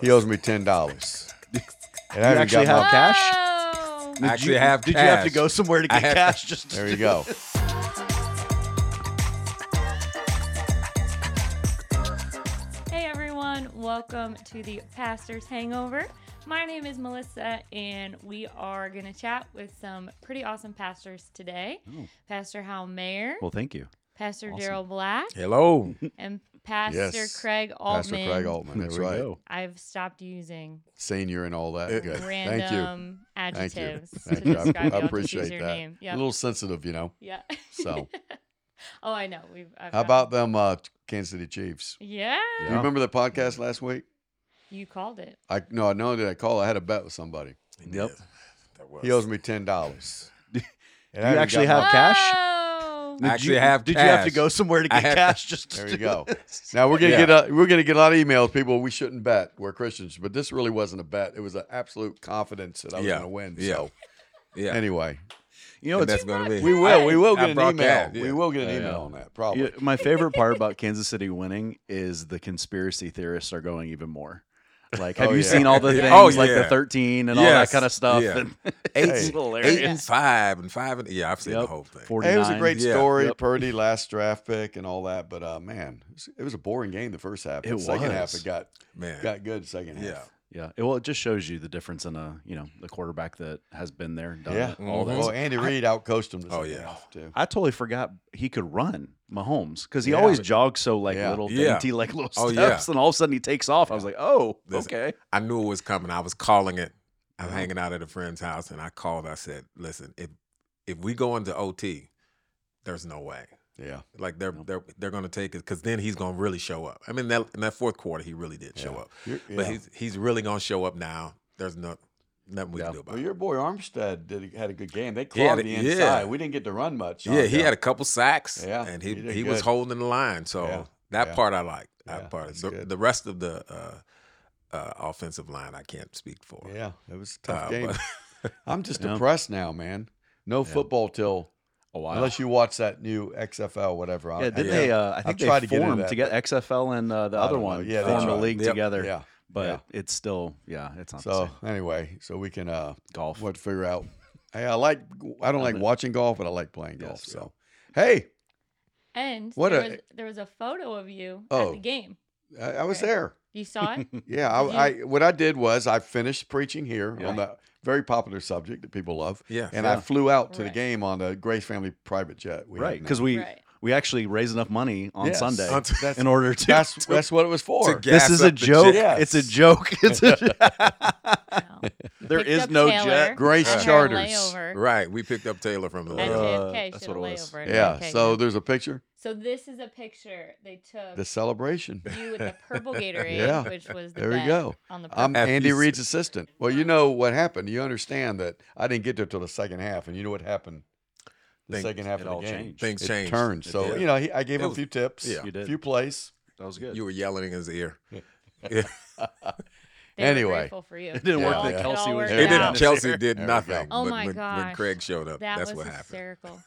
He owes me ten dollars. And I You haven't actually got have my- cash? Oh. Did actually you, have Did you have to cash. go somewhere to I get have- cash? Just There you go. Hey everyone, welcome to the Pastor's Hangover. My name is Melissa, and we are going to chat with some pretty awesome pastors today. Pastor Hal Mayer, Well, thank you. Pastor awesome. Daryl Black, Hello. and Pastor Yes. Craig Altman. Pastor Craig Altman. That's There we right. go. I've stopped using Senior and all that. Uh, Good. Thank you. random Thank you. adjectives Thank to you. I, describe I you. I'll just appreciate your that. name. Yeah. A little sensitive, you know. yeah. So, oh, I know. We've. I've how got- about them uh, Kansas City Chiefs? Yeah. You remember the podcast last week? You called it. I no, I know that I called. I had a bet with somebody. Yep. That was. He owes me ten dollars. Do you actually have cash? Did Actually you, have Did you have to go somewhere to get have- cash? Just to There you do go. this? Now we're gonna Yeah. get a, we're gonna get a lot of emails. People, we shouldn't bet. We're Christians, but this really wasn't a bet. It was an absolute confidence that I was Yeah. gonna win. Yeah. So Yeah. anyway, You know, and it's that's going to be. we will we will I get an email. broadcast, yeah. We will get an email on that probably. Yeah, my favorite part about Kansas City winning is the conspiracy theorists are going even more. Like, have Oh, you yeah. seen all the things Oh, like the yeah. 13 and all that kind of stuff? Yeah. And Eight, it's Hey. hilarious. eight and five and five and yeah, I've seen the whole thing. 49. Hey, it was a great Yeah. story. Yep. Purdy last draft pick and all that, but uh, man, it was, it was a boring game the first half. It the second half it got Man. got good. Second half. Yeah. Yeah. It, well, it just shows you the difference in a, you know, the quarterback that has been there, done Yeah. it, all that. Well, Andy Reid outcoached him. Oh, yeah. half, too. I totally forgot he could run Mahomes because he Yeah. always jogs so like Yeah. little Yeah. dainty, like little Oh, steps, yeah. and all of a sudden he takes off. I was like, oh, Listen, okay. I knew it was coming. I was calling it. I'm Uh-huh. hanging out at a friend's house, and I called. I said, "Listen, if if we go into OT, there's no way. Yeah. Like they're No. they're they're going to take it because then he's going to really show up. I mean, that in that fourth quarter, he really did show up. You're- But yeah. he's he's really going to show up now. There's no nothing we Yeah. can do about Well, it. your boy Armstead did had a good game. They He had clawed a- the yeah. inside. We didn't get to run much. Yeah, on he that. had a couple sacks. Yeah, and he he did he, was good. holding the line. So Yeah, that yeah. part I like. That Yeah, part. that's The, good. the rest of the uh, uh, offensive line, I can't speak for. Yeah, it was a tough Uh, game. but- I'm just Yeah. depressed now, man. No football till A while. unless you watch that new XFL, whatever. I- yeah, did they? Uh, I think I've think tried they to get formed that, to get XFL and uh, the I other one Yeah, form that's a league Yep. together. Yeah. but yeah. it's still yeah, it's not the So same. anyway, so we can uh golf. what to figure out. Hey, I like I don't like watching golf, but I like playing golf. Yes, so hey, And What there, a- was, there was a photo of you Oh. at the game. I, I was Okay. there. You saw it? Yeah, I, I what I did was I finished preaching here Yeah. on the very popular subject that people love, yeah. and I flew out to the game on the Grace Family private jet. we right, because we right. we actually raised enough money on Yes. Sunday that's in order to. that's to- that's what it was for. To this is a up the joke. jet. It's a joke. It's a. No. there Picked is up no Taylor jet. Grace at her Charters. layover Right. We picked up Taylor from the At Uh, layover. JFK. that's She what had a it was. layover at yeah. JFK, So there's a picture. So this is a picture they took The celebration. you with the purple Gatorade, Yeah. which was the There we bet go. on the I'm. Happy Andy s- Reid's assistant. Well, you know what happened. You understand that I didn't get there till the second half, and you know what happened. The Things- second half it of the all game, changed. Things it changed. turned. It So did. you know, he, I gave It him a was- few tips, yeah. You a did. few plays. That was good. You were yelling in his ear. Yeah. Yeah. They were Anyway. grateful for you. It didn't work that it Kelce was worked. It Yeah. didn't. out. Chelsea did nothing. Oh my when, when. Craig showed up, That that's was what happened. hysterical.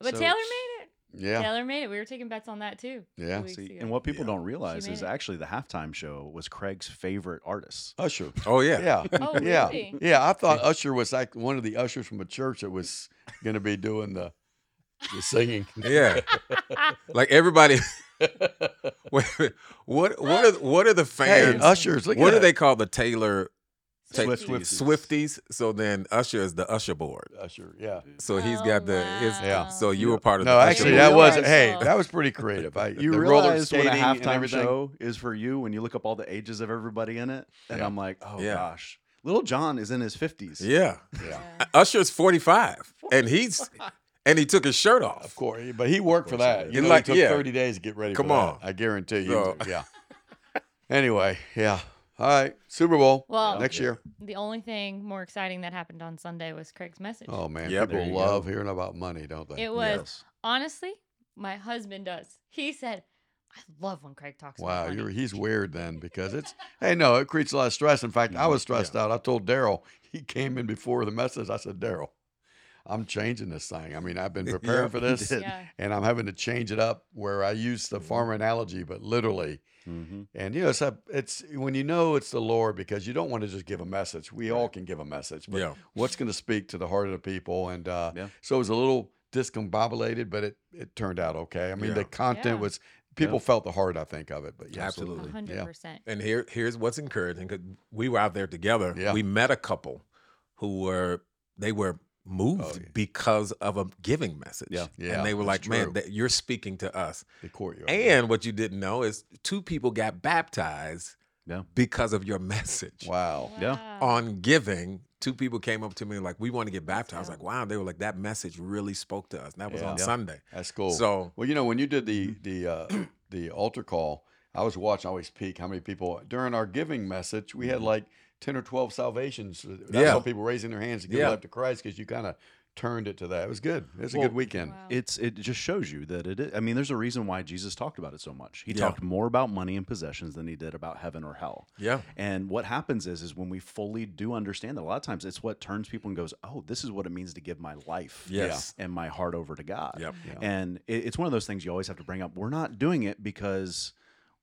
But So- Taylor made it. Yeah, Taylor made it. We were taking bets on that too. Yeah. See, and what people Yeah. don't realize is it. actually the halftime show was Craig's favorite artist. Usher. Oh yeah. Yeah, Oh, yeah, really? yeah. I thought Usher was like one of the ushers from a church that was going to be doing the the singing. Yeah. like everybody. What what are what are the Hey, fans? ushers. Look what at do that. they call the Taylor Ta- Swifties. Swifties? So then Usher is the Usher board. Usher? Yeah. So he's got the his, oh, Yeah. So you were part of No, the Usher actually, You that board. was hey, that was pretty creative. I, You the roller realize what a skating and halftime show is for you when you look up all the ages of everybody in it, and Yeah. I'm like, oh Yeah. gosh, Lil Jon is in his fifties. Yeah. Yeah, Usher's 45 and he's and he took his shirt off. of course. But he worked for course he that. You know, like- it took yeah. 30 days to get ready Come for that. on. I guarantee you. So- yeah. Anyway, yeah. All right. Super Bowl Well- next year. The only thing more exciting that happened on Sunday was Craig's message. Oh man, Yep. people love go. hearing about money, don't they? it was Yes. honestly, my husband does. He said, "I love when Craig talks Wow, about money." Wow, you're, he's weird then because it's hey no, it creates a lot of stress. In fact, I was stressed out. I told Daryl he came in before the message. I said, Daryl, I'm changing this thing. I mean, I've been preparing Yeah, for this, yeah. and I'm having to change it up where I use Mm-hmm. the farmer analogy, but literally, hmm And you know, it's a, it's when you know it's the Lord because you don't want to just give a message. We all can give a message, but Yeah. what's going to speak to the heart of the people? And uh, Yeah. so it was a little discombobulated, but it it turned out okay. I mean, Yeah. the content Yeah. was people felt the heart, I think, of it. But yeah, Absolutely. A hundred percent. And here, here's what's encouraging because we were out there together. Yeah. We met a couple who were they were moved Oh, yeah. because of a giving message. Yeah. Yeah, and they were that's like, "Man, that you're speaking to us." the courtyard. And what you didn't know is two people got baptized Yeah. because of your message wow, Yeah. on giving. Two people came up to me like, "We want to get baptized." I was like, "Wow!" They were like, "That message really spoke to us." And that was Yeah. on Yeah. Sunday. that's cool. So Well, you know, when you did the the uh, the altar call, I was watching. I always peek how many people during our giving message. We had like ten or twelve salvations. I Mm-hmm. Yeah. saw people raising their hands to give Yeah. their life to Christ because you kind of turned it to that. It was good. It was a good weekend. Wow. It's it just shows you that it is. I mean, there's a reason why Jesus talked about it so much. He Yeah. talked more about money and possessions than he did about heaven or hell. yeah, And what happens is, is when we fully do understand that, a lot of times it's what turns people and goes, "Oh, this is what it means to give my life, Yes. and my heart over to God." Yep. Yeah. And it, it's one of those things you always have to bring up. We're not doing it because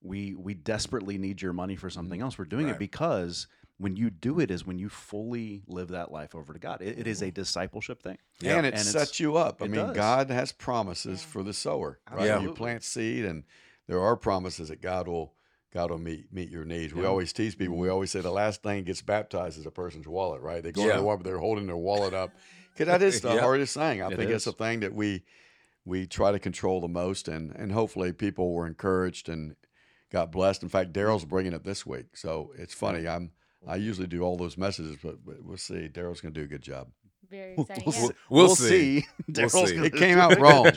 we we desperately need your money for something else. We're doing Right. it because when you do it is when you fully live that life over to God. It, it is a mm-hmm. discipleship thing. Yeah. and it And sets you up. I mean, does. God has promises Yeah. for the sower, right? Yeah. You plant seed, and there are promises that God will God will meet meet your needs. We Yeah. always tease people. We mm-hmm. always say the last thing gets baptized is a person's wallet, right? They go Yeah. to the water, they're holding their wallet up, because that is the Yeah. hardest thing. I It think it's is. a thing that we we try to control the most, and and hopefully people were encouraged and got blessed. In fact, Daryl's bringing it this week, so it's funny. I'm I usually do all those messages, but, but we'll see. Daryl's going to do a good job. Very exciting. We'll, Yeah. see. We'll see. Daryl's We'll see. It came out wrong.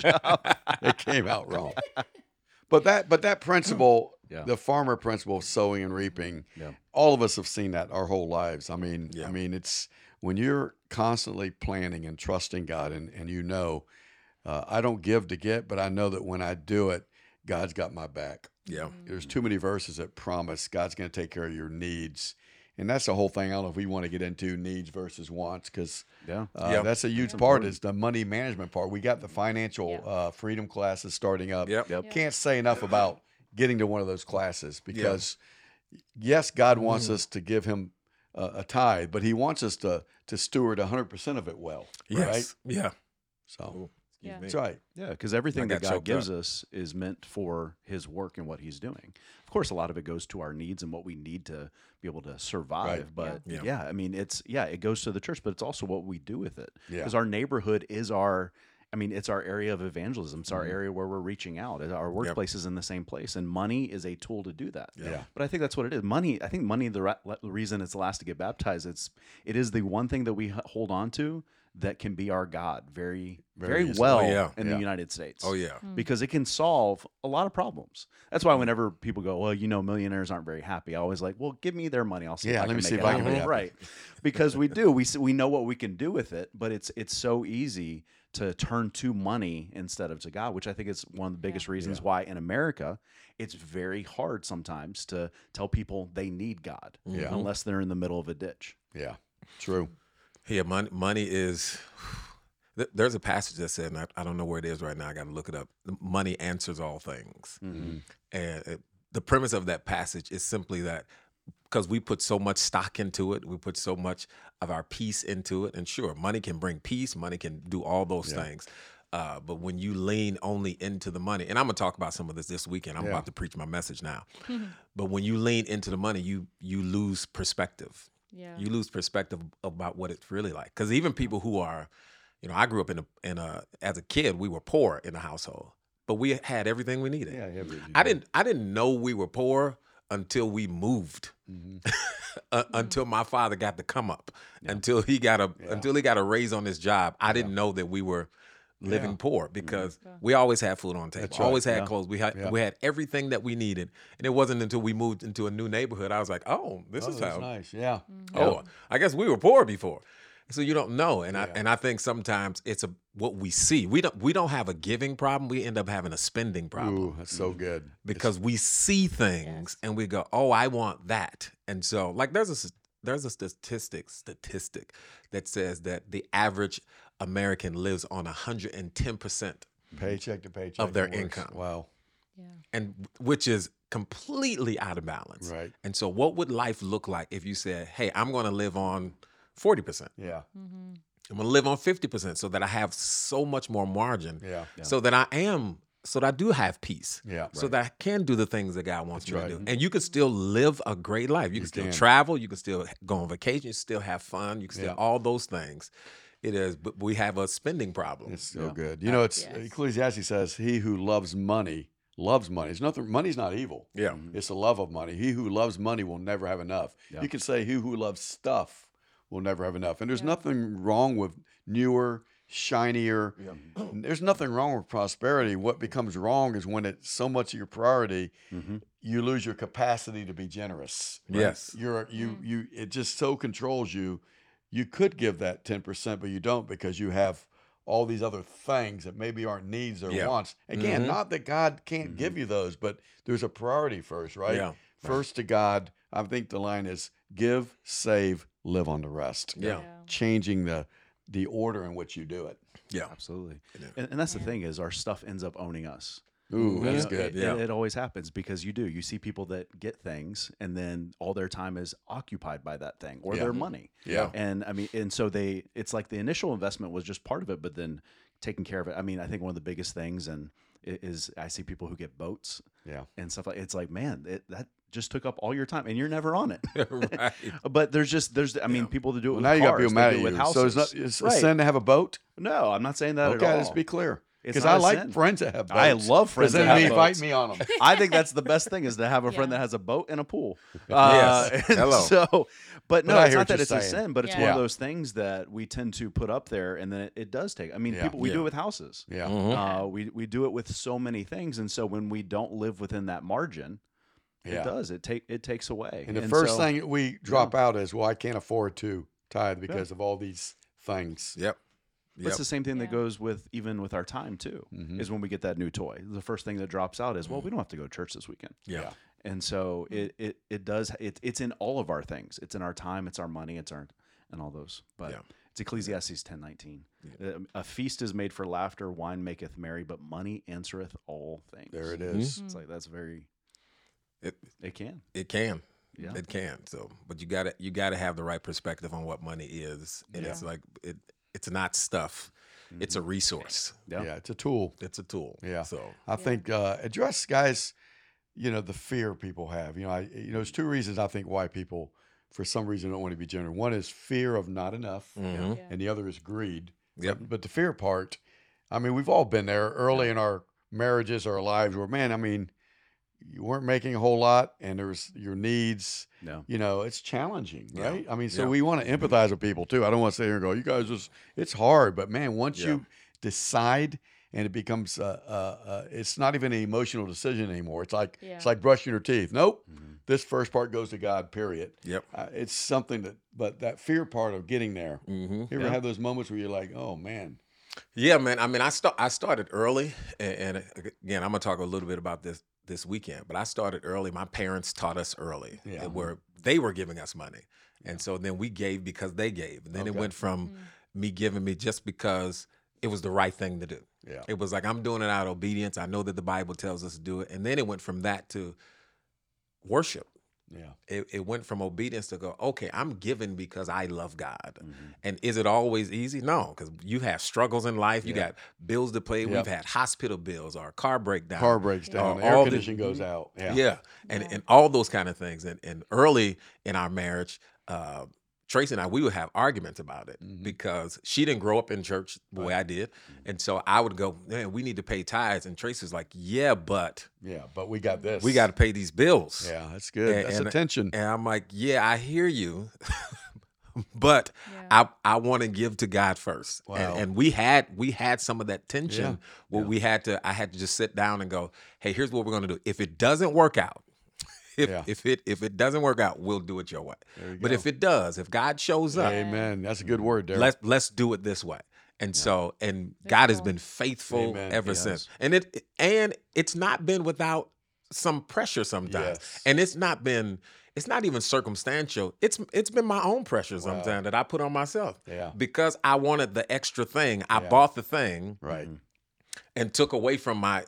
it came out wrong. But that but that principle, Yeah. the farmer principle of sowing and reaping, Yeah. all of us have seen that our whole lives. I mean, Yeah. I mean it's when you're constantly planning and trusting God and, and you know, uh, I don't give to get, but I know that when I do it, God's got my back. yeah, There's too many verses that promise God's going to take care of your needs. And that's the whole thing. I don't know if we want to get into needs versus wants because Yeah. uh, Yeah. that's a huge That's part is the money management part. We got the financial Yeah. uh, freedom classes starting up. yep, Yep. Can't say enough about getting to one of those classes because yes, God wants us to give him a, a tithe, but he wants us to to steward 100% of it well. yes, Right? yeah. So Excuse Yeah. me. that's right. Yeah, because everything got that God gives up. us is meant for His work and what He's doing. Of course, a lot of it goes to our needs and what we need to be able to survive. Right. But Yeah. yeah. I mean, it's yeah, it goes to the church, but it's also what we do with it. Yeah. Because our neighborhood is our. I mean, it's our area of evangelism. It's our Mhm. area where we're reaching out. Our workplace is in the same place, and money is a tool to do that. Yeah. But I think that's what it is. Money. I think money. The ra- le- reason it's the last to get baptized. It's it is the one thing that we h- hold on to that can be our God very Very very, well Oh, yeah. in Yeah. the United States Oh yeah, hmm. because it can solve a lot of problems. That's why hmm. whenever people go, well, you know, millionaires aren't very happy. I always like, well, give me their money. I'll see. Yeah, if I let can me make see it if I can happen." make it. Right, because we do. We we know what we can do with it, but it's it's so easy to turn to money instead of to God, which I think is one of the biggest reasons Yeah. why in America it's very hard sometimes to tell people they need God Yeah. unless they're in the middle of a ditch. Yeah. True. Yeah. Money, money is. There's a passage that said, and I, I don't know where it is right now. I got to look it up. Money answers all things. Mm-hmm. And it, the premise of that passage is simply that because we put so much stock into it, we put so much of our peace into it. And sure, money can bring peace, money can do all those Yeah. things. Uh, but when you lean only into the money, and I'm gonna talk about some of this this weekend. I'm Yeah. about to preach my message now. but when you lean into the money, you you lose perspective. Yeah. You lose perspective about what it's really like. Because even people who are, you know, I grew up in a in a as a kid, we were poor in the household, but we had everything we needed. Yeah. yeah I didn't I didn't know we were poor until we moved. Mhm. Uh, until my father got to come up, until he got a Yeah. until he got a raise on his job, I didn't know that we were living Yeah. Mm-hmm. poor because Yeah. we always had food on the table, right. always had Yeah. clothes. We had Yeah. we had everything that we needed, and it wasn't until we moved into a new neighborhood I was like, oh, this Oh, is how. nice. Yeah. Oh, I guess we were poor before. So you don't know, and I and I think sometimes it's a what we see. We don't we don't have a giving problem. We end up having a spending problem Ooh, that's so good. It's- because we see things Yes. and we go, "Oh, I want that." And so, like, there's a s- there's a statistic statistic that says that the average American lives on 110 percent, paycheck to paycheck Of their income. Wow. Yeah. and which is completely out of balance. Right. And so, what would life look like if you said, "Hey, I'm going to live on forty percent. Yeah. Mm-hmm. I'm going to live on fifty percent, so that I have so much more margin, Yeah. so that I am, so that I do have peace." Yeah. so that I can do the things that God wants That's me right. to do. And you can still live a great life. You, You can still can. travel, you can still go on vacation, you still have fun, you can still Yeah. all those things. It is, but we have a spending problem. It's so Yeah. good. You know, it's Yes. Ecclesiastes says, "He who loves money loves money." It's nothing. Money's not evil. yeah. It's the love of money. He who loves money will never have enough. Yeah. You can say, "He who loves stuff will never have enough." And there's Yeah. nothing wrong with newer, shinier. There's nothing wrong with prosperity. What becomes wrong is when it's so much of your priority, Mhm. you lose your capacity to be generous. Yes. You're you you it just so controls you. You could give that 10%, but you don't because you have all these other things that maybe aren't needs or Yeah. wants. Again, Mhm. not that God can't give you those, but there's a priority first, right? Yeah. First to God. I think the line is give, save, live on the rest. Yeah. Changing the the order in which you do it. Yeah. Absolutely. Yeah. And, and that's the thing is our stuff ends up owning us. Ooh, You know, good. It, Yeah. it, it always happens because you do. You see people that get things and then all their time is occupied by that thing or Yeah. their money. Yeah. And I mean, and so they, it's like the initial investment was just part of it, but then taking care of it. I mean, I think one of the biggest things and is I see people who get boats Yeah. and stuff like. It's like, man, it, that just took up all your time and you're never on it. right. but there's just there's I mean, Yeah. people that do it Well, with now you got cars, people mad at it with you. houses. So it's not it's a sin to have a boat? No, I'm not saying that Okay, at all. let's be clear. It's Because I like sin. friends that have boats. I love friends then that have they invite me on them. I think that's the best thing is to have a friend Yeah. that has a boat and a pool. Yes. Uh, and Hello. So, but no, But I it's not that you're it's a sin, but it's Yeah. one of those things that we tend to put up there, and then it, it does take. I mean, Yeah. people we do it with houses. Yeah. Mhm. Uh, we we do it with so many things, and so when we don't live within that margin, Yeah. it does. It take it takes away. And the first so- thing we drop out is, well, I can't afford to tithe because of all these things. Yep. That's Yep. the same thing Yeah. that goes with even with our time too. Mhm. Is when we get that new toy. The first thing that drops out is, well, we don't have to go to church this weekend. Yeah. Yeah. and so it it it does it, it's in all of our things it's in our time it's our money it's our and all those but Yeah. it's ecclesiastes 10 19 Um, a feast is made for laughter wine maketh merry but money answereth all things There it is. it's like that's very It it can it can. yeah It can. So, but you gotta you gotta have the right perspective on what money is, and Yeah. it's like it. It's not stuff. It's a resource. yeah, Yeah. It's a tool. It's a tool. Yeah. So I think uh, address guys, you know, the fear people have. You know, I you know, there's two reasons I think why people, for some reason, don't want to be generous. One is fear of not enough, mhm. and the other is greed. Yep. But, but the fear part, I mean, we've all been there early in our marriages, our lives, where man, I mean, you weren't making a whole lot, and there's your needs. no You know, it's challenging, Yeah. right? I mean, so Yeah. we want to empathize with people too. I don't want to sit here and go, "You guys just," it's hard, but man, once Yeah. you decide and it becomes, uh, uh, uh, it's not even an emotional decision anymore. It's like Yeah. it's like brushing your teeth. Nope, Mhm. this first part goes to God. Period. Yep. Uh, it's something that, but that fear part of getting there. hmm You ever Yeah. have those moments where you're like, "Oh man, Yeah, man. I mean, I start. I started early, and, and again, I'm gonna talk a little bit about this this weekend. But I started early. My parents taught us early, Yeah. where they were giving us money, and so then we gave because they gave, and then it went from mm. me giving me just because it was the right thing to do. yeah, It was like I'm doing it out of obedience. I know that the Bible tells us to do it, and then it went from that to worship. Yeah, It, it went from obedience to go, okay, I'm giving because I love God. Mhm. And is it always easy? No, because you have struggles in life. You Yeah. got bills to pay. Yep. We've had hospital bills or car breakdown. car breaks down, air all the- goes out. Yeah, Yeah. And, Yeah. and all those kind of things. And, and early in our marriage, uh, Tracy and I, we would have arguments about it Mhm. because she didn't grow up in church the way I did. And so I would go, man, we need to pay tithes. And Tracy's like, yeah, but yeah, but we got this. we got to pay these bills. Yeah, that's good. And- that's and- attention. And I'm like, yeah, I hear you. but Yeah. I I want to give to God first. Wow. And, and we had we had some of that tension Yeah. where we had to I had to just sit down and go, hey, here's what we're gonna do. If it doesn't work out, if Yeah. if it if it doesn't work out, we'll do it your way. You But go. if it does, if God shows up, Amen. That's a good word, Derek. let's let's do it this way. And so and God has cool. been faithful Amen. ever He since. And it and it's not been without some pressure sometimes. Yes. And it's not been it's not even circumstantial. It's it's been my own pressure sometimes that I put on myself. Yeah. Because I wanted the extra thing. I Yeah. bought the thing Right. and took away from my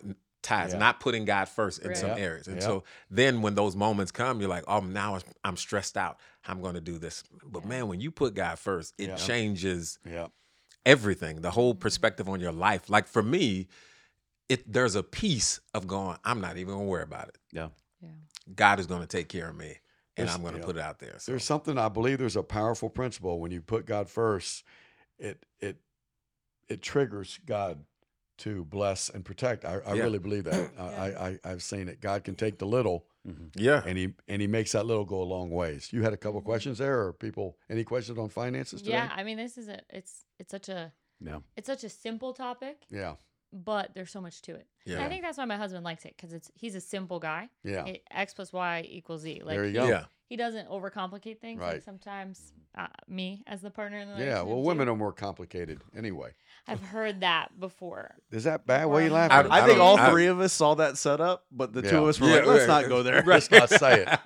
tithes, Yeah. not putting God first in some Right. Yeah. areas. And Yeah. so then when those moments come, you're like, oh, now I'm- I'm stressed out. I'm going to do this. But Yeah. man, when you put God first, it Yeah. changes Yeah. everything, the whole mm-hmm. perspective on your life. Like for me, it there's a piece of going, I'm not even going to worry about it. Yeah. Yeah. God is going to take care of me, and There's- I'm going to yeah. put it out there. So There's something I believe there's a powerful principle when you put God first, it it it triggers God to bless and protect. I, I Yeah. really believe that. I, I, I I've seen it. God can take the little mm-hmm. yeah, and he and he makes that little go a long ways. You had a couple mm-hmm. questions there, or people any questions on finances today? Yeah, I mean, this is a it's it's such a Yeah. it's such a simple topic, Yeah. but there's so much to it. And yeah, I think that's why my husband likes it because it's he's a simple guy. Yeah. It- X plus Y equals Z. Like there you go. yeah. He doesn't overcomplicate things. Right. Like sometimes uh, me as the partner in the Yeah. Well, do. women are more complicated anyway. I've heard that before. Is that bad? Why are you Before I- laughing? I, I think all I- three of us saw that set up, but the two of us were Yeah, like, let's right. not go there. Let's not say it.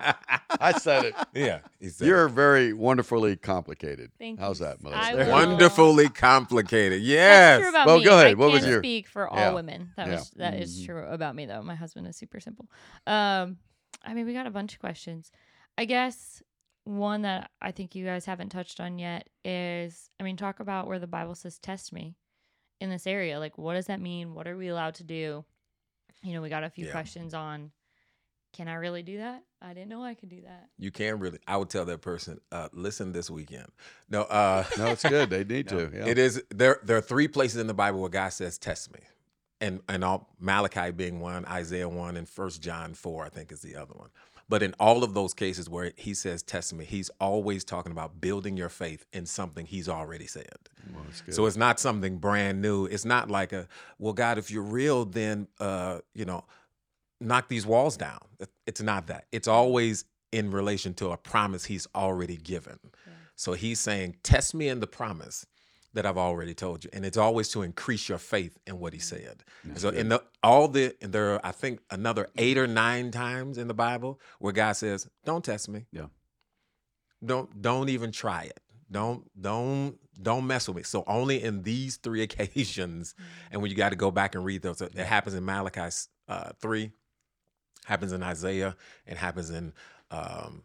I said it. yeah. he said You're very wonderfully complicated. Thank How's you. that, Melissa? wonderfully complicated. That's Yes. true about Well, me. go ahead. I What was can't your- speak for all Yeah. women. That Yeah. was that is Mhm. true about me though. My husband is super simple. Um, I mean, we got a bunch of questions. I guess one that I think you guys haven't touched on yet is, I mean, talk about where the Bible says "test me" in this area. Like, what does that mean? What are we allowed to do? You know, we got a few Yeah. questions on. Can I really do that? I didn't know I could do that. You can really. I would tell that person, uh, listen this weekend. No, uh, No, it's good. They need No. to. Yeah. it is there. There are three places in the Bible where God says, "Test me," and and all Malachi being one, Isaiah one, and First John four, I think, is the other one. But in all of those cases where He says, "Test me," He's always talking about building your faith in something He's already said. Well, it's good. So it's not something brand new. It's not like a, well, God, if you're real, then uh, you know, knock these walls down. It's not that. It's always in relation to a promise he's already given. Yeah. So he's saying, test me in the promise that I've already told you. And it's always to increase your faith in what he said. And so in the all the and there are, I think, another eight or nine times in the Bible where God says, Don't test me. Yeah. Don't don't even try it. Don't don't don't mess with me. So only in these three occasions, and when you got to go back and read those, it happens in Malachi uh, three, happens in Isaiah, and happens in um,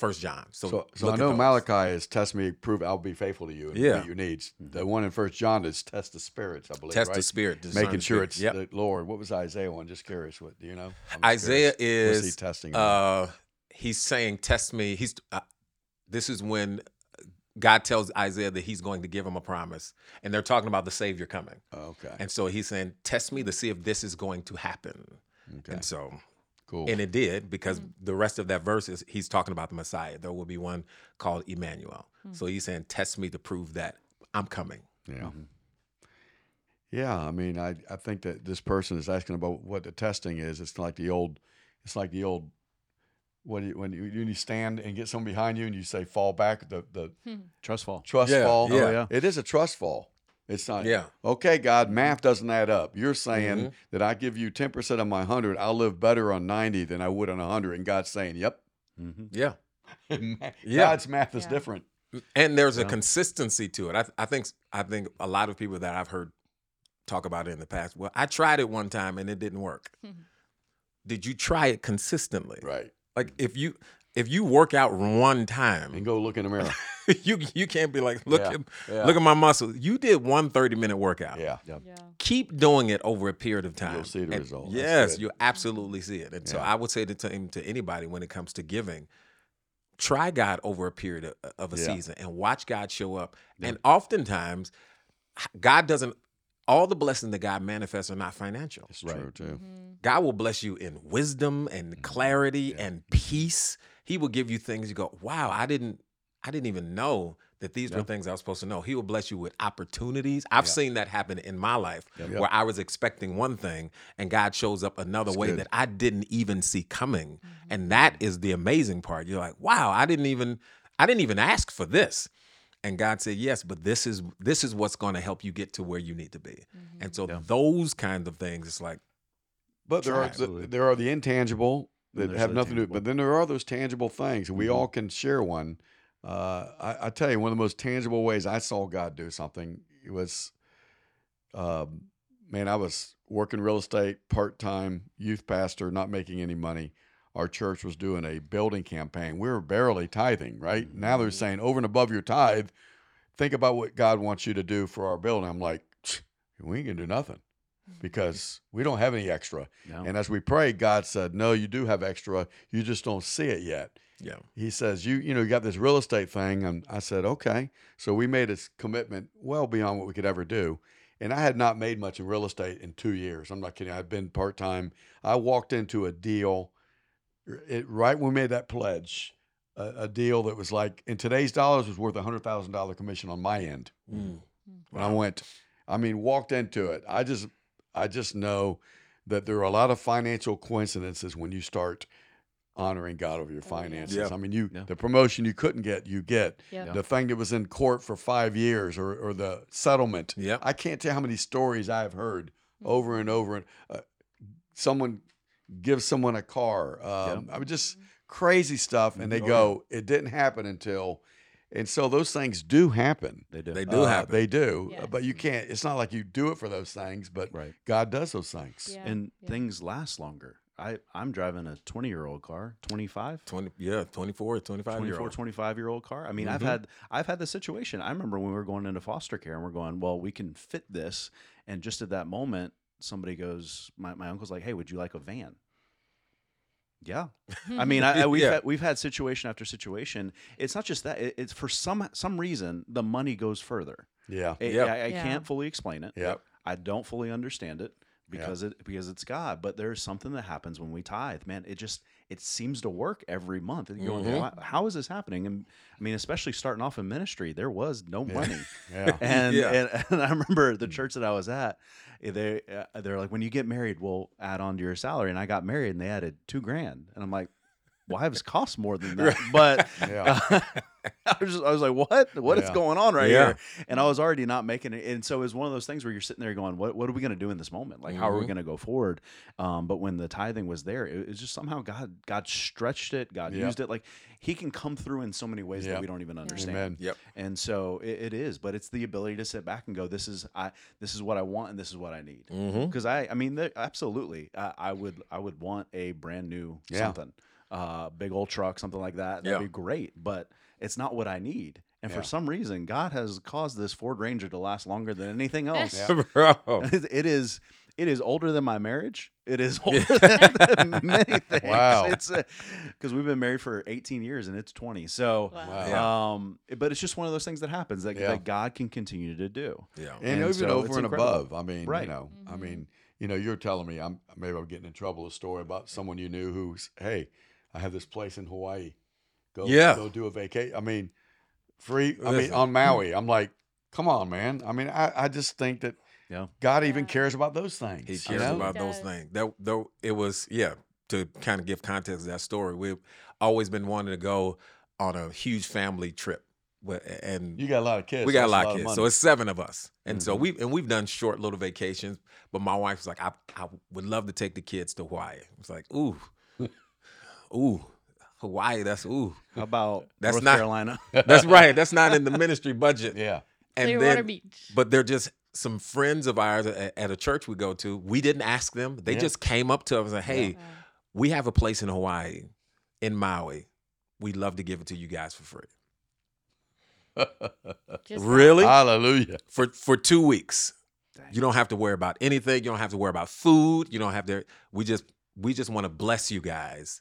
First John. So, So, so I know. Malachi is test me, prove I'll be faithful to you and Yeah. meet your needs. The one in First John is test the spirits, I believe. test right? the spirit, making the sure spirit. it's Yep. the Lord. What was Isaiah one? Just curious. What do you know? Isaiah curious. What's he is testing? uh, he's saying, "Test me." He's uh, this is when God tells Isaiah that he's going to give him a promise, and they're talking about the Savior coming. okay. And so he's saying, "Test me to see if this is going to happen." Okay. And so, Cool. and it did because mm. the rest of that verse is he's talking about the Messiah. There will be one called Emmanuel. Hmm. So he's saying, "Test me to prove that I'm coming." Yeah. Mm-hmm. Yeah, I mean, I, I think that this person is asking about what the testing is. It's like the old, it's like the old, what do you, when you, when you stand and get someone behind you and you say fall back, the the hmm. Trust fall. trust Yeah, fall. yeah. Oh, yeah. It is a trust fall. It's not. Yeah. Okay, God, math doesn't add up. You're saying Mhm. that I give you ten percent of my hundred, I'll live better on ninety than I would on hundred, and God's saying, "Yep." Mm-hmm. Yeah. Yeah. Yeah. God's math is Yeah. different. and there's a consistency to it. I, I think I think a lot of people that I've heard talk about it in the past. Well, I tried it one time and it didn't work. Did you try it consistently? Right. Like if you if you work out one time And go look in the mirror. you you can't be like look Yeah, at yeah. look at my muscles. You did one 30 minute workout. Yeah. Yeah. Keep doing it over a period of time. You'll see the And result. Yes, good. you absolutely see it. And so I would say to, to to anybody when it comes to giving, try God over a period of, of a Yeah. season and watch God show up. And oftentimes, God doesn't. All the blessings that God manifests are not financial. It's Right. true too. Mm-hmm. God will bless you in wisdom and mm-hmm. clarity and mm-hmm. peace. He will give you things you go, wow, I didn't, I didn't even know that these were things I was supposed to know. He will bless you with opportunities. I've Yeah. seen that happen in my life Yep. where I was expecting one thing and God shows up another That's way good. that I didn't even see coming. Mm-hmm. And that is the amazing part. You're like, wow, I didn't even, I didn't even ask for this. And God said, "Yes, but this is this is what's going to help you get to where you need to be." Mm-hmm. And so Yeah. those kinds of things, it's like, But there are the, there are the intangible And that have nothing to do. tangible. But then there are those tangible things, and we Mhm. all can share one. Uh, I, I tell you, one of the most tangible ways I saw God do something was, um, man, I was working real estate, part time youth pastor, not making any money. Our church was doing a building campaign. We were barely tithing, right? Now they're saying over and above your tithe, think about what God wants you to do for our building. I'm like, we ain't gonna do nothing because we don't have any extra. No. And as we prayed, God said, No, you do have extra. You just don't see it yet. Yeah. He says, You you know, you got this real estate thing. And I said, Okay. So we made a commitment well beyond what we could ever do. And I had not made much in real estate in two years. I'm not kidding. I'd been part time. I walked into a deal it, right when we made that pledge, a, a deal that was like in today's dollars was worth a hundred thousand dollar commission on my end. Mm. When I went, I mean, walked into it. I just, I just know that there are a lot of financial coincidences when you start honoring God over your finances. Yeah. I mean, you Yeah. the promotion you couldn't get, you get. Yeah. Yeah. The thing that was in court for five years, or or the settlement. Yep. I can't tell how many stories I've heard over and over. And uh, someone gives someone a car. Um, I mean, just crazy stuff, and they Oh, go, "It didn't happen until." And so those things do happen. They do. They do Uh, happen. They do, Yes. but you can't. It's not like you do it for those things, but Right. God does those things. Yeah. And yeah. things last longer. I, I'm driving a 20 year old car, 25, 20, yeah, 24, 25 year 24, 25 year old car. I mean, I've Mhm. had I've had the situation. I remember when we were going into foster care and we're going, well, we can fit this. And just at that moment, somebody goes, my, my uncle's like, hey, would you like a van? Yeah. I mean, I, I, we've Yeah. had, we've had situation after situation. It's not just that. It, it's for some some reason the money goes further. Yeah, I- Yep. I, I Yeah. can't fully explain it. Yep. I don't fully understand it because it because it's God. But there's something that happens when we tithe. Man, it just it seems to work every month. And you're going. Mm-hmm. "Why- how is this happening? And I mean, especially starting off in ministry, there was no money. yeah, And, Yeah. and and I remember the church that I was at, they uh, they're like, when you get married, we'll add on to your salary. And I got married, and they added two grand, and I'm like, wives cost more than that. But yeah. I was just, I was like, what? What is Yeah. going on right Yeah. here? And I was already not making it. And so it was one of those things where you're sitting there going, what, what are we going to do in this moment? Like, how are we Mhm. going to go forward? Um, but when the tithing was there, it, was just somehow God, God stretched it. God Yeah. used it. Like he can come through in so many ways Yeah. that we don't even understand. Amen. Yep. And so it, it is, but it's the ability to sit back and go, this is, I, this is what I want. And this is what I need. Mm-hmm. Because I, I mean, there, absolutely, I, I would, I would want a brand new Yeah. something, uh, big old truck, something like that. That'd Yeah. be great, but it's not what I need. And Yeah. for some reason, God has caused this Ford Ranger to last longer than anything else. Yeah. Bro. It- it is, it is older than my marriage. It is older than many things. Wow. It's because we've been married for 18 years and it's 20. So, Wow. Wow. Um, but it's just one of those things that happens that, Yeah. that God can continue to do. Yeah. and, And even so over and incredible. above. I mean, Right. you know, I Mhm. mean, you know, you're telling me I'm maybe I'm getting in trouble. A story about someone you knew who's, hey, I have this place in Hawaii. Go, Yeah. go do a vacation. I mean, free. I mean, on Maui. I'm like, come on, man. I mean, I, I just think that Yeah. God even Yeah. cares about those things. He you cares know? about those things. That though it was yeah. To kind of give context to that story, we've always been wanting to go on a huge family trip, Wh- and You got a lot of kids. we got a that's lot of kids, so it's seven of us, and so Mhm. we and we've done short little vacations. But my wife was like, I I would love to take the kids to Hawaii. It's like ooh, ooh, Hawaii. That's ooh. How about That's North not- Carolina? That's right. That's not in the ministry budget. yeah. And Clearwater then, Beach. but they're just some friends of ours at, at a church we go to. We didn't ask them. They Yeah. just came up to us and said, "Hey, Wow. we have a place in Hawaii, in Maui. We'd love to give it to you guys for free Really? Hallelujah. for for two weeks. Dang. You don't have to worry about anything. You don't have to worry about food. You don't have to. We just we just want to bless you guys,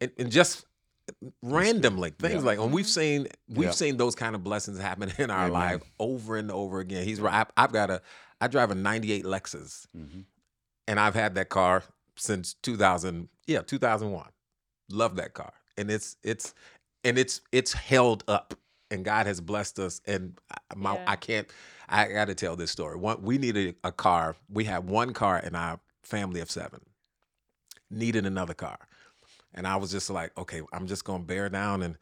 and, and just randomly things Yeah. like and we've seen we've Yeah. seen those kind of blessings happen in our Amen. life over and over again. He's right. I, I've got a I drive a '98 Lexus. Mhm. and I've had that car since 2000. Yeah, 2001. Love that car, and it's it's and it's it's held up, and God has blessed us. And I- my Yeah. I can't. I got to tell this story. One, we needed a car. We had one car in our family of seven. Needed another car, and I was just like, okay, I'm just gonna bear down and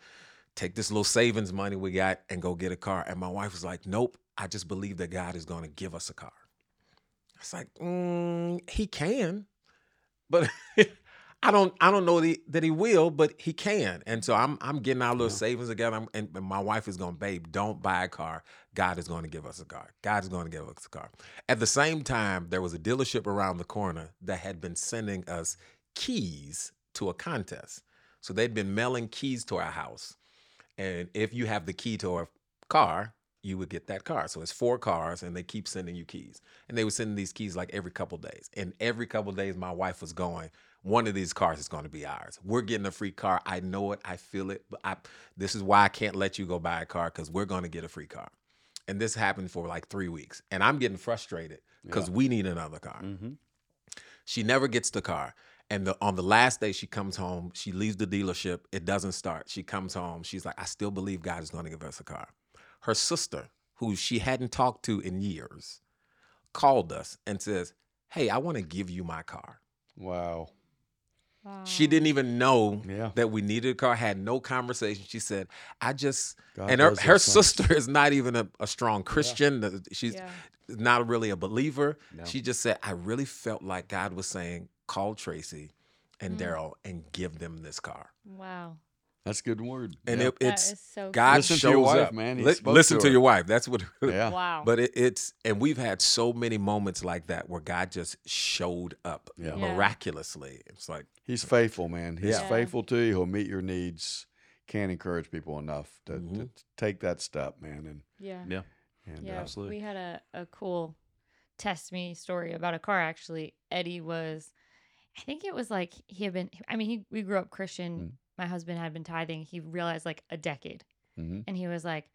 take this little savings money we got and go get a car. And my wife was like, nope. I just believe that God is to give us a car. It's like, mm, he can, but I don't I don't know that he, that he will, but he can. And so I'm I'm getting our little savings together. I'm, and, and my wife is going, babe, don't buy a car. God is going to give us a car. God is going to give us a car. At the same time, there was a dealership around the corner that had been sending us keys to a contest. So they'd been mailing keys to our house. And if you have the key to a car, you would get that car. So it's four cars, and they keep sending you keys. And they were sending these keys like every couple days. And every couple days, my wife was going, one of these cars is going to be ours. We're getting a free car. I know it. I feel it. But I, this is why I can't let you go buy a car because we're going to get a free car. And this happened for like three weeks. And I'm getting frustrated because we need another car. Mm-hmm. She never gets the car. And the, on the last day she comes home, she leaves the dealership. It doesn't start. She comes home. She's like, I still believe God is going to give us a car. Her sister, who she hadn't talked to in years, called us and says, Hey, I want to give you my car. Wow. She didn't even know Yeah. that we needed a car, had no conversation. She said, I just, God and her, her those things. sister is not even a, a strong Christian. The- She's Yeah. not really a believer. No. She just said, I really felt like God was saying, call Tracy and Mm. Daryl and give them this car. Wow. That's a good word. And yeah. it, it's is so God Listen to shows your wife, up. man. He Li- listen to to, your wife. That's what. yeah. Wow. But it, it's and we've had so many moments like that where God just showed up Yeah. Yeah. miraculously. It's like He's faithful, man. He's Yeah. faithful to you. He'll meet your needs. Can't encourage people enough to, to Mhm. take that step, man. And, yeah. Yeah. and Yeah, uh, Absolutely. We had a, a cool test me story about a car actually. Eddie was I think it was like he had been I mean he we grew up Christian. Mm. My husband had been tithing. He realized like a decade. mhm. And he was like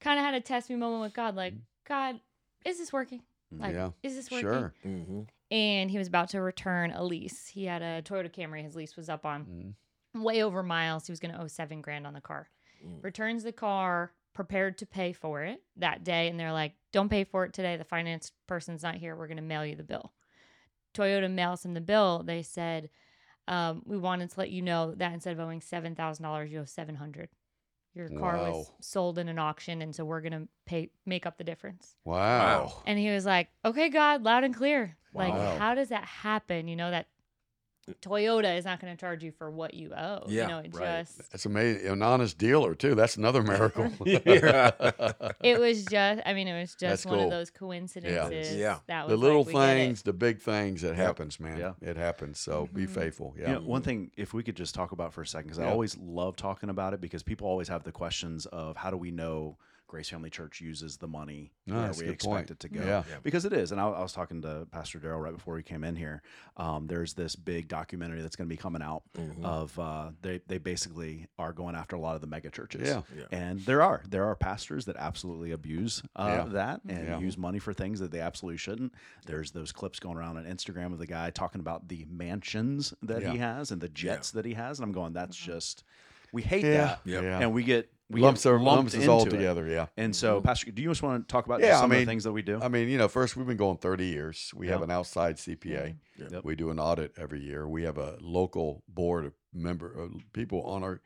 kind of had a test me moment with God like, God, is this working? Like, Mm. yeah, is this working? sure. mhm. And he was about to return a lease. He had a Toyota Camry. His lease was up on Mhm. way over miles. He was going to owe seven grand on the car. Mm. Returns the car, prepared to pay for it that day. And they're like, don't pay for it today. The finance person's not here. We're going to mail you the bill. Toyota mails him the bill. They said, um, we wanted to let you know that instead of owing $7,000, you owe 700 Your car was sold in an auction. And so we're going to pay, make up the difference. Wow. And he was like, okay, God, loud and clear. Like, Wow. how does that happen? You know, that Toyota is not going to charge you for what you owe. Yeah, you know, it right. just, That's amazing. An honest dealer too. That's another miracle. Yeah. it was just, I mean, it was That's just one cool. of those coincidences. Yeah. That was the little we get it. things, the big things, it happens, man. Yeah. It happens. So be Mhm. faithful. Yeah. You know, one thing, if we could just talk about for a second, because I always love talking about it because people always have the questions of how do we know Grace Family Church uses the money No, where we expect point. it to go. Yeah. Yeah. Because it is. And I, I was talking to Pastor Daryl right before he came in here. Um, there's this big documentary that's going to be coming out Mhm. of uh, they, they basically are going after a lot of the mega churches. Yeah. Yeah. And there are there are pastors that absolutely abuse uh, Yeah. that and Yeah. use money for things that they absolutely shouldn't. There's those clips going around on Instagram of the guy talking about the mansions that he has and the jets that he has, and I'm going, that's just we hate Yeah. that, Yep. Yeah. and we get we lumps are lumps is all into it. together. Yeah. And so, Pastor, do you just want to talk about Yeah, just I some of the things that we do? I mean, you know, first we've been going 30 years. We have an outside CPA. Yep. We do an audit every year. We have a local board of member uh, people on our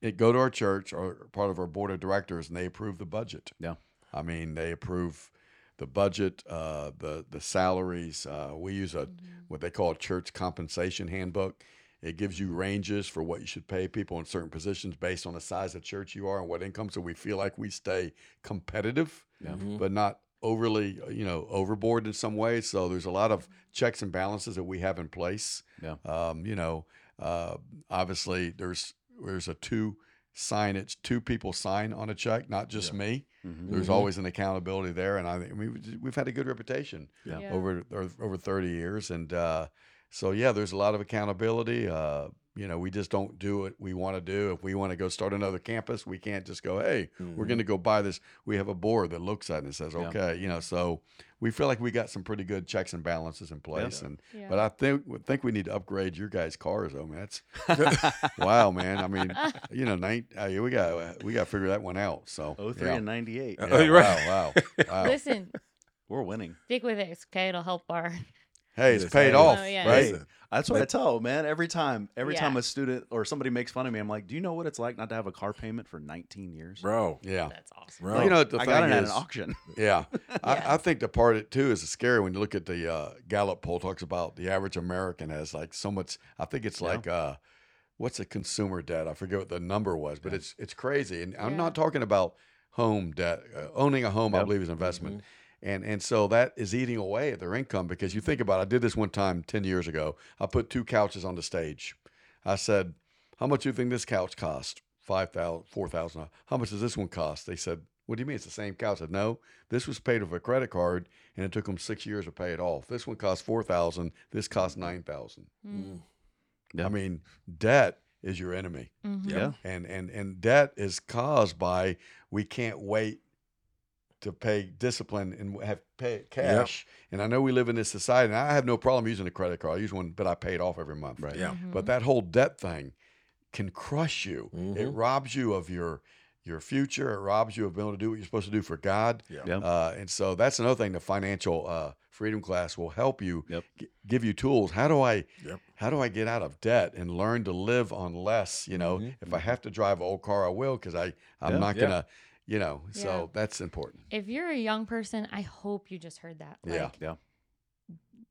it go to our church or part of our board of directors, and they approve the budget. Yeah. I mean, they approve the budget, uh, the the salaries. Uh, we use a what they call a church compensation handbook. It gives you ranges for what you should pay people in certain positions based on the size of church you are and what income. So we feel like we stay competitive Yeah. Mhm. but not overly, you know, overboard in some ways. So there's a lot of checks and balances that we have in place. Yeah. Um, you know, uh, obviously there's there's a two signage, two people sign on a check, not just Yeah. me. Mhm. There's Mhm. always an accountability there, and I think I mean, we've- we've had a good reputation Yeah. Yeah. over over 30 years, and uh, so yeah, there's a lot of accountability. Uh, you know, we just don't do what we want to do. If we want to go start another campus, we can't just go, hey, we're Mhm. going to go buy this. We have a board that looks at it and says, Yeah. okay, you know, so we feel like we got some pretty good checks and balances in place. And Yeah. but I think we think we need to upgrade your guys' cars, though, man. That's wow, man. I mean, you know, nine, uh, we got we got to figure that one out. So 03 yeah. and ninety eight. Uh, Yeah, you're right. Wow, wow, wow. Listen, We're winning. stick with it. Okay, it'll help our hey, it's paid hey, Oh, off, yeah. right? Listen, That's what I tell man. Every time, every Yeah. time a student or somebody makes fun of me, I'm like, "Do you know what it's like not to have a car payment for 19 years?" bro, Yeah. That's awesome. bro. You know what the I thing got it is, at an auction. Yeah. Yeah. I, I think the part of it too is scary when you look at the uh, Gallup poll talks about the average American has like so much. I think it's Yeah. like uh, what's a consumer debt? I forget what the number was, but it's it's crazy. And I'm Yeah. not talking about home debt. Uh, owning a home, I believe, is investment. Mm-hmm. And and so that is eating away at their income because you think about. It, I did this one time ten years ago. I put two couches on the stage. I said, "How much do you think this couch cost? Five thousand, four thousand. How much does this one cost?" They said, "What do you mean it's the same couch?" I said, "No, this was paid with a credit card, and it took them six years to pay it off. This one cost four thousand. This cost nine thousand. Mm. Yeah. I mean, debt is your enemy, Mhm. Yeah. and and and debt is caused by we can't wait to pay discipline and have pay cash. And I know we live in this society, and I have no problem using a credit card. I use one, but I pay it off every month. Right. Yeah. Mhm. But that whole debt thing can crush you. It Mhm. robs you of your your future. It robs you of being able to do what you're supposed to do for God. Yeah. Yeah. Uh, and so that's another thing. The financial uh, freedom class will help you Yep. g- give you tools. How do I Yep. how do I get out of debt and learn to live on less? You know, Mhm. if I have to drive an old car, I will because I I'm Yeah. not Yeah. Gonna. You know, Yeah. so that's important. If you're a young person, I hope you just heard that. Yeah. Like, Yeah.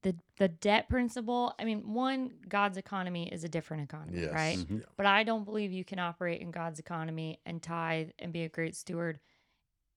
The the debt principle. I mean, one, God's economy is a different economy, Yes. right? Mhm. But I don't believe you can operate in God's economy and tithe and be a great steward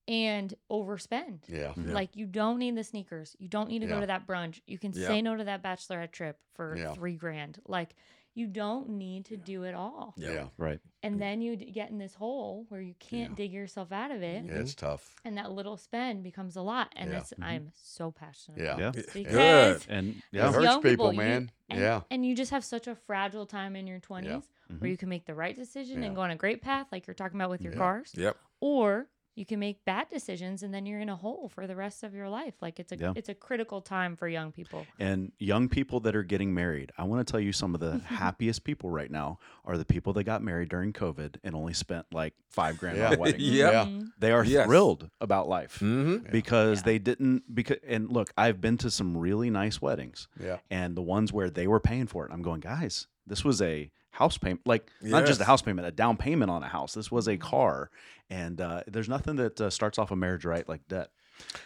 and overspend. Yeah. Yeah. Like you don't need the sneakers. You don't need to Yeah. go to that brunch. You can Yeah. say no to that bachelorette trip for Yeah. three grand. Like you don't need to do it all. Yeah. Yeah. Right. And then you d- get in this hole where you can't Yeah. dig yourself out of it. Yeah, it's tough. And that little spend becomes a lot. And Yeah. that's I'm so passionate. Yeah. about Yeah. this Good. And It yeah. as hurts young people, you- man. and, Yeah. And you just have such a fragile time in your 20s where Mhm. you can make the right decision Yeah. and go on a great path, like you're talking about with your Yeah. cars, Yep. or you can make bad decisions and then you're in a hole for the rest of your life. Like it's a Yeah. it's a critical time for young people. And young people that are getting married, I want to tell you some of the happiest people right now are the people that got married during COVID and only spent like five grand on a wedding. Yeah. Mhm. They are Yes. thrilled about life Mm-hmm. Because Yeah. they didn't because and look, I've been to some really nice weddings Yeah. and the ones where they were paying for it. I'm going, guys, this was a house payment, like not just a house payment, a down payment on a house. This was a car, and uh, there's nothing that uh, starts off a marriage right like debt.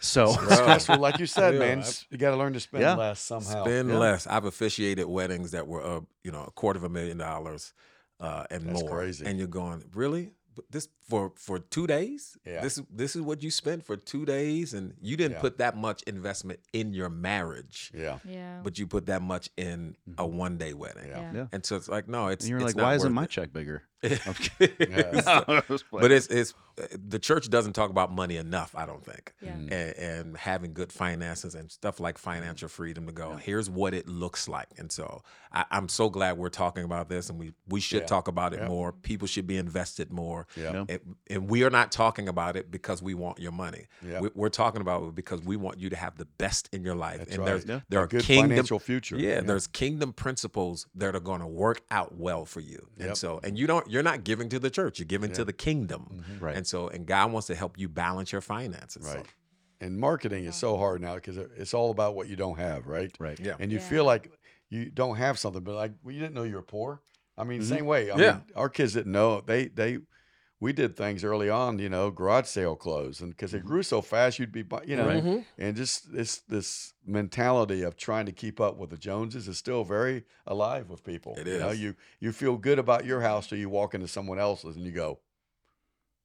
So It's stressful, like you said, Yeah, man. I- s- You got to learn to spend Yeah. less somehow. Spend Yeah. less. I've officiated weddings that were, uh, you know, a quarter of a million dollars uh, and That's more. crazy. And you're going, really? But this for for two days? Yeah. This is this is what you spent for two days, and you didn't Yeah. put that much investment in your marriage, Yeah. Yeah. but you put that much in a mm-hmm. one day wedding. Yeah. Yeah. And so it's like, no, it's and you're it's like, not why isn't my it." check bigger? Yeah. So- but it's it's uh, the church doesn't talk about money enough. I don't think. yeah. Mm. and, and having good finances and stuff like financial freedom to go here's what it looks like and so I, i'm so glad we're talking about this and we we should Yeah. talk about it Yeah. more people should be invested more Yeah. Yeah. and, and we are not talking about it because we want your money Yeah. we, we're talking about it because we want you to have the best in your life That's and right. there's Yeah. there A are good kingdom financial future. yeah, there's kingdom principles that are going to work out well for you. Yep. And so, and you don't, you're not giving to the church, you're giving to the kingdom. Mhm. Right. And so, and God wants to help you balance your finances. So, Right. And marketing is so hard now because it's all about what you don't have, right? right. yeah. And you Yeah. feel like you don't have something, but like, well, you didn't know you were poor. I mean, Mhm. same way. I Yeah. mean, our kids didn't know. They they we did things early on, you know, garage sale clothes, and because it grew so fast, you'd be, bu- you know, Right. Mhm. and just this this mentality of trying to keep up with the Joneses is still very alive with people. It You know, you you feel good about your house till you walk into someone else's and you go,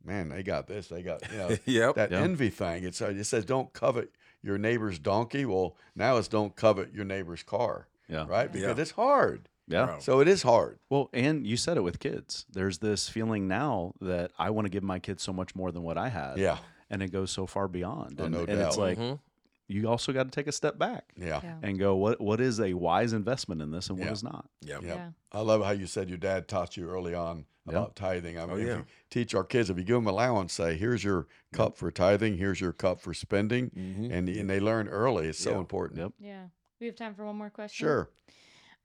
man, they got this, they got you know yep. that Yeah. envy thing. It's uh, it says don't covet your neighbor's donkey. Well, now it's don't covet your neighbor's car, Yeah. right? Because Yeah. it's hard. Yeah. Bro. So it is hard. Well, and you said it with kids. There's this feeling now that I want to give my kids so much more than what I had. Yeah, And it goes so far beyond. Oh, and, no and it's doubt. like Mhm. you also got to take a step back yeah, Yeah. and go, what what is a wise investment in this and what Yeah. is not? Yep. yeah. Yeah. I love how you said your dad taught you early on Yeah. about tithing. I mean, Oh, if you teach our kids if you give them allowance, say here's your cup for tithing, here's your cup for spending, Mhm. and and they learn early. It's so Yeah. important. Yep. Yeah. We have time for one more question. Sure.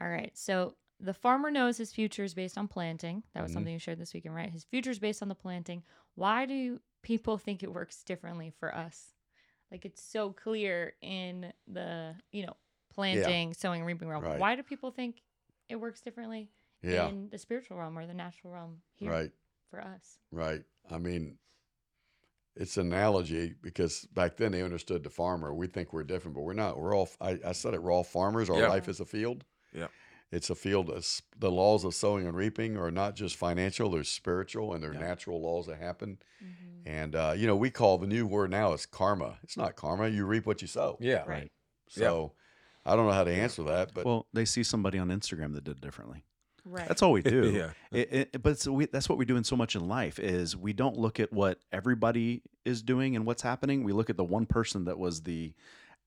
All right. So the farmer knows his future is based on planting. That was Mhm. something you shared this weekend, right? His future is based on the planting. Why do people think it works differently for us? Like it's so clear in the, you know, planting, sowing, reaping realm. Right. Why do people think it works differently Yeah. in the spiritual realm or the natural realm here Right. for us? Right. I mean, it's an analogy because back then they understood the farmer. We think we're different, but we're not. We're all, I, I said it, we're all farmers. Our Yeah. life is a field. Yeah. It's a field. It's, the laws of sowing and reaping are not just financial, they're spiritual and they're Yeah. natural laws that happen. Mm-hmm. And, uh, you know, we call the new word now is karma. It's not karma. You reap what you sow. Yeah. Right. Yeah. So I don't know how to answer that, but well, they see somebody on Instagram that did differently. Right. That's all we do. Yeah. It, it, but it's, we, that's what we do in so much in life is we don't look at what everybody is doing and what's happening. We look at the one person that was the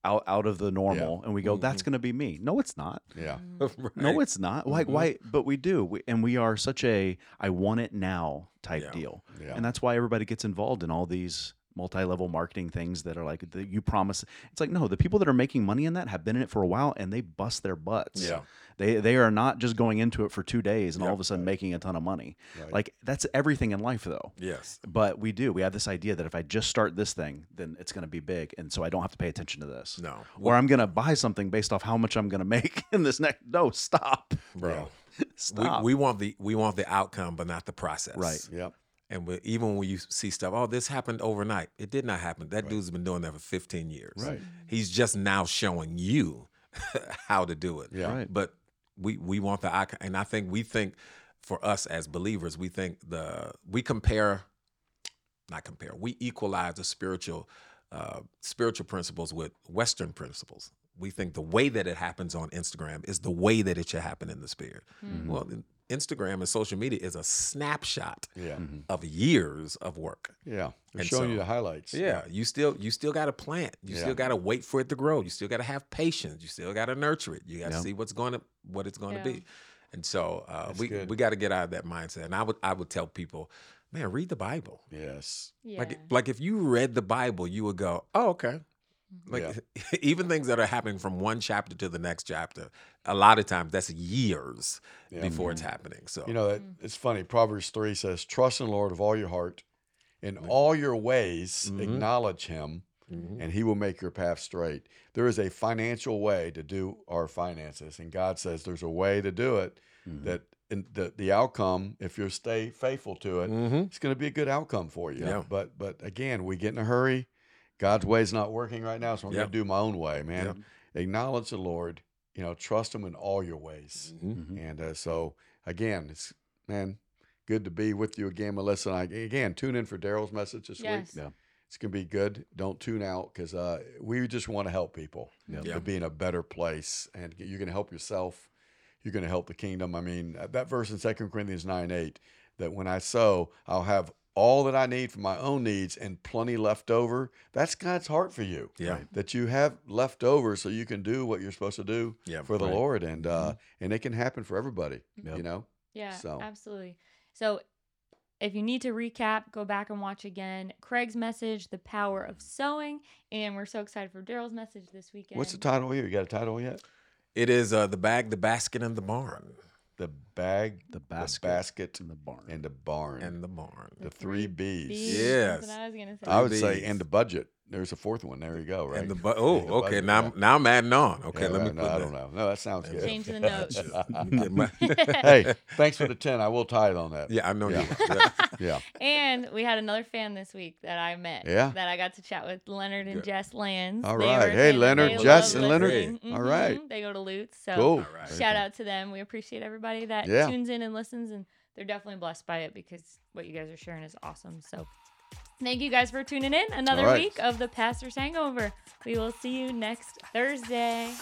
out out of the normal, and we go, "That's going to be me." No, it's not. yeah. Mm-hmm. No, it's not. Like Mhm. why? But we do, we, and we are such a "I want it now" type Yeah. deal, Yeah. and that's why everybody gets involved in all these multi-level marketing things that are like the, you promise. It's like no, the people that are making money in that have been in it for a while, and they bust their butts. Yeah. They they are not just going into it for two days and all of a sudden making a ton of money. Right. Like that's everything in life, though. Yes. But we do. We have this idea that if I just start this thing, then it's going to be big, and so I don't have to pay attention to this. No. Or I'm going to buy something based off how much I'm going to make in this next. No, stop, bro. We, stop. we want the we want the outcome, but not the process. Right. Yep. And we, even when you see stuff, oh, this happened overnight. It did not happen. That dude's been doing that for 15 years. Right. He's just now showing you how to do it. Yeah. Right. But we we want the icon, and I think we think for us as believers, we think the we compare, not compare, we equalize the spiritual uh, spiritual principles with Western principles. We think the way that it happens on Instagram is the way that it should happen in the spirit. Mm-hmm. Well, in- Instagram and social media is a snapshot Yeah. of years of work. Yeah. They're And showing you the highlights. Yeah, you still you still got to plant. You Yeah. still got to wait for it to grow. You still got to have patience. You still got to nurture it. You got to Yeah. see what's going to what it's going Yeah. to be. And so uh, we good. we got to get out of that mindset. And I would I would tell people, man, read the Bible. Yes. Yeah. Like like if you read the Bible, you would go, oh okay. Like even things that are happening from one chapter to the next chapter, a lot of times that's years Yeah. before it's happening. So You know, that, it's funny. Proverbs 3 says, Trust in the Lord with all your heart. In all your ways, Mhm. acknowledge him, Mhm. and he will make your path straight. There is a financial way to do our finances, and God says there's a way to do it that in the, the outcome, if you stay faithful to it, Mhm. it's going to be a good outcome for you. Yeah. But but again, we get in a hurry. God's way is not working right now, so I'm Yeah. going to do my own way, man. Yeah. Acknowledge the Lord. You know, trust Him in all your ways. Mhm. Mhm. And uh, so, again, it's man, good to be with you again, Melissa. And I, again, tune in for Daryl's message this Yes. week. Yeah. It's gonna be good. Don't tune out because uh, we just want to help people Yeah. Yeah. to be in a better place, and you're gonna help yourself. You're gonna help the kingdom. I mean, uh, that verse in Second Corinthians nine eight that when I sow, I'll have all that I need for my own needs and plenty left over. That's God's heart for you. Yeah. Right. That you have left over so you can do what you're supposed to do Yeah. for the Right. Lord, and uh, and it can happen for everybody. Yep. You know. Yeah, So- absolutely. So if you need to recap, go back and watch again Craig's message, The Power of Sowing. And we're so excited for Daryl's message this weekend. What's the title here? You got a title yet? It is uh, the bag, the basket, and the barn, The bag, The basket, the basket, in the barn. and the barn. and the barn. the three B's. B's, Yes. That's what I was going to say. I would Three say, and the budget. There's a fourth one. There you go. Right. And the bu- oh, the okay. budget, Now, yeah. I'm now I'm adding on. Okay, Yeah, let me. right, no, put I that- don't know. No, that sounds good. Changing the notes. Hey, thanks for the ten. I will tie it on that. yeah, I know Yeah. you. Yeah. Yeah. and we had another fan this week that I met. Yeah? That I got to chat with Leonard and Good. Jess Lands. All They right. were Hey, saying Leonard, they Jess, and Leonard. listening. All right. Mhm. They go to Lutz. So Cool. All right. Shout out to them. We appreciate everybody that Yeah. tunes in and listens, and they're definitely blessed by it because what you guys are sharing is awesome. So, thank you guys for tuning in. Another right. week of the Pastor's Hangover. We will see you next Thursday.